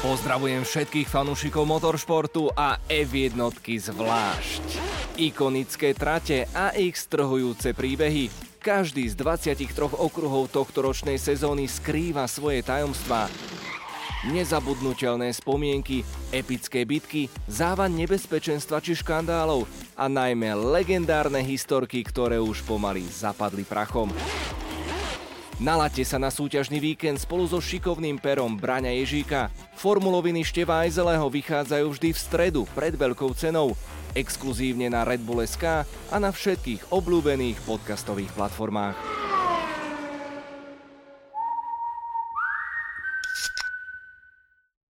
Pozdravujem všetkých fanúšikov motoršportu a F1 zvlášť. Ikonické trate a ich strhujúce príbehy. Každý z 23 okruhov tohto ročnej sezóny skrýva svoje tajomstvá. Nezabudnutelné spomienky, epické bitky, závan nebezpečenstva či škandálov a najmä legendárne historky, ktoré už pomaly zapadli prachom. Nalaďte sa na súťažný víkend spolu so šikovným perom Braňa Ježíka. Formuloviny Števa Ajzeleho vychádzajú vždy v stredu pred veľkou cenou. Exkluzívne na Red Bull SK a na všetkých obľúbených podcastových platformách.